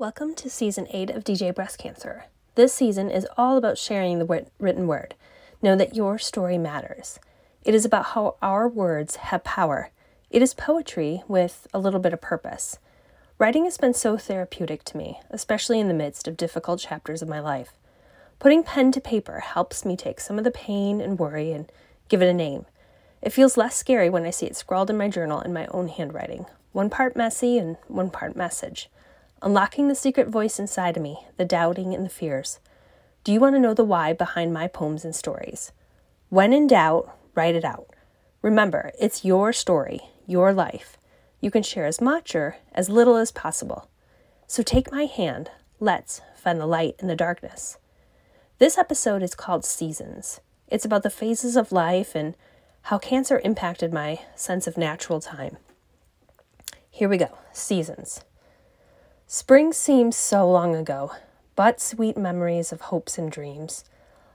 Welcome to season 8 of DJ Breast Cancer. This season is all about sharing the written word. Know that your story matters. It is about how our words have power. It is poetry with a little bit of purpose. Writing has been so therapeutic to me, especially in the midst of difficult chapters of my life. Putting pen to paper helps me take some of the pain and worry and give it a name. It feels less scary when I see it scrawled in my journal in my own handwriting, one part messy and one part message unlocking the secret voice inside of me, the doubting and the fears. Do you want to know the why behind my poems and stories? When in doubt, write it out. Remember, it's your story, your life. You can share as much or as little as possible. So take my hand. Let's find the light in the darkness. This episode is called Seasons. It's about the phases of life and how cancer impacted my sense of natural time. Here we go Seasons. Spring seems so long ago, but sweet memories of hopes and dreams.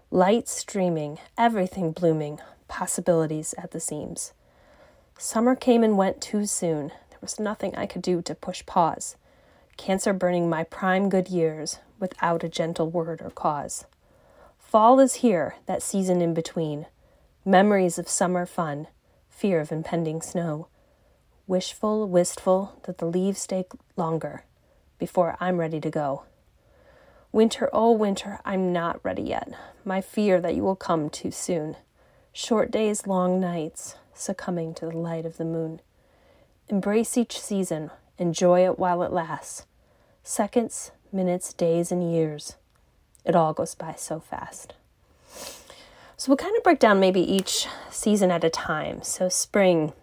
Light streaming, everything blooming, possibilities at the seams. Summer came and went too soon. There was nothing I could do to push pause. Cancer burning my prime good years without a gentle word or cause. Fall is here, that season in between. Memories of summer fun, fear of impending snow. Wishful, wistful that the leaves stay longer before I'm ready to go. Winter, oh winter, I'm not ready yet. My fear that you will come too soon. Short days, long nights, succumbing to the light of the moon. Embrace each season, enjoy it while it lasts. Seconds, minutes, days, and years. It all goes by so fast. So we'll kind of break down maybe each season at a time. So, spring,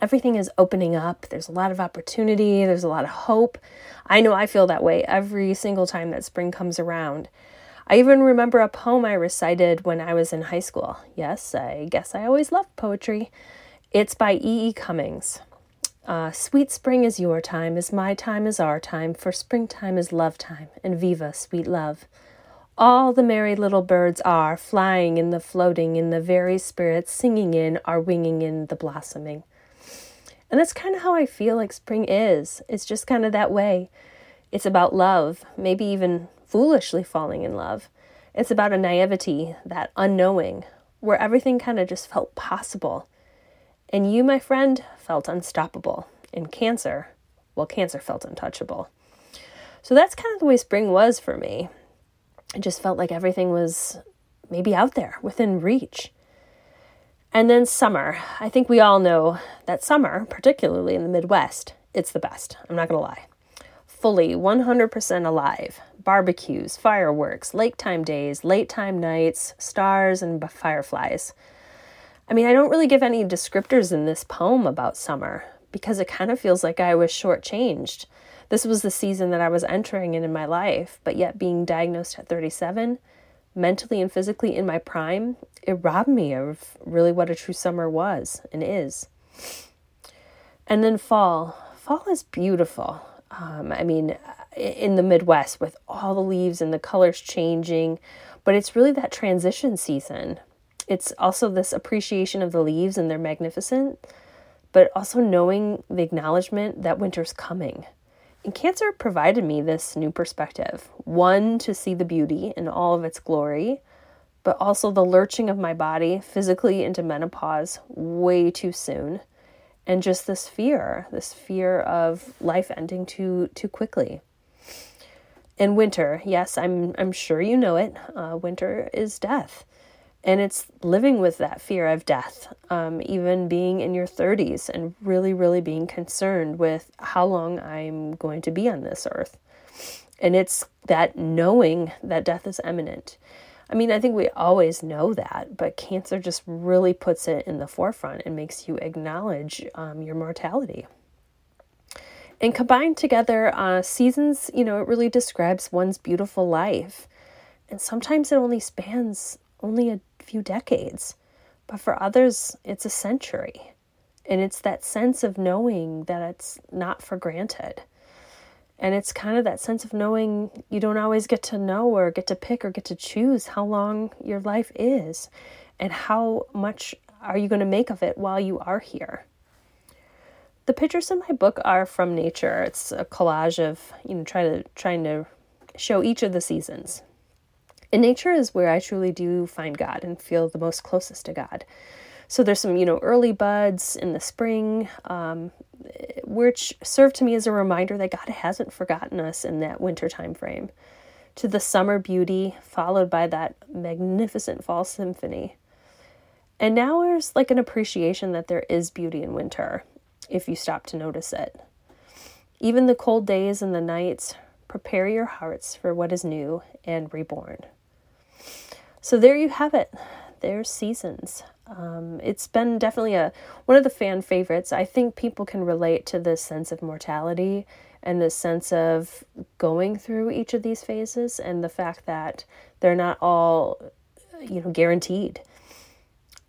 everything is opening up. There's a lot of opportunity, there's a lot of hope. I know I feel that way every single time that spring comes around. I even remember a poem I recited when I was in high school. Yes, I guess I always loved poetry. It's by E. E. Cummings. Uh, sweet spring is your time, is my time, is our time, for springtime is love time, and viva, sweet love. All the merry little birds are flying in the floating in the very spirits, singing in, are winging in the blossoming. And that's kind of how I feel like spring is. It's just kind of that way. It's about love, maybe even foolishly falling in love. It's about a naivety, that unknowing, where everything kind of just felt possible. And you, my friend, felt unstoppable. And cancer, well, cancer felt untouchable. So that's kind of the way spring was for me. It just felt like everything was maybe out there, within reach. And then summer. I think we all know that summer, particularly in the Midwest, it's the best. I'm not going to lie. Fully 100% alive. Barbecues, fireworks, late time days, late time nights, stars, and fireflies. I mean, I don't really give any descriptors in this poem about summer because it kind of feels like I was shortchanged. This was the season that I was entering in in my life, but yet being diagnosed at 37 mentally and physically in my prime, it robbed me of really what a true summer was and is. And then fall. Fall is beautiful. Um, I mean, in the Midwest with all the leaves and the colors changing, but it's really that transition season. It's also this appreciation of the leaves and they're magnificent, but also knowing the acknowledgement that winter's coming. And cancer provided me this new perspective one, to see the beauty in all of its glory, but also the lurching of my body physically into menopause way too soon. And just this fear, this fear of life ending too too quickly. In winter, yes, I'm I'm sure you know it. Uh, winter is death, and it's living with that fear of death, um, even being in your 30s and really, really being concerned with how long I'm going to be on this earth. And it's that knowing that death is imminent. I mean, I think we always know that, but cancer just really puts it in the forefront and makes you acknowledge um, your mortality. And combined together, uh, seasons, you know, it really describes one's beautiful life. And sometimes it only spans only a few decades, but for others, it's a century. And it's that sense of knowing that it's not for granted. And it's kind of that sense of knowing you don't always get to know or get to pick or get to choose how long your life is and how much are you going to make of it while you are here. The pictures in my book are from nature. It's a collage of, you know, try to trying to show each of the seasons. And nature is where I truly do find God and feel the most closest to God. So there's some, you know, early buds in the spring, um, which serve to me as a reminder that God hasn't forgotten us in that winter time frame. To the summer beauty, followed by that magnificent fall symphony. And now there's like an appreciation that there is beauty in winter, if you stop to notice it. Even the cold days and the nights prepare your hearts for what is new and reborn. So there you have it. There's seasons. Um, it's been definitely a one of the fan favorites. I think people can relate to this sense of mortality and this sense of going through each of these phases and the fact that they're not all you know guaranteed.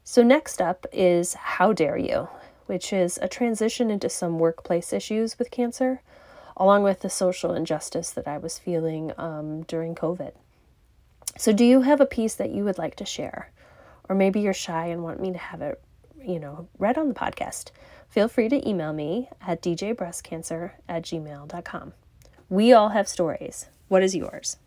So next up is How Dare You, which is a transition into some workplace issues with cancer, along with the social injustice that I was feeling um, during COVID. So, do you have a piece that you would like to share? Or maybe you're shy and want me to have it, you know, read on the podcast. Feel free to email me at djbreastcancer at gmail.com. We all have stories. What is yours?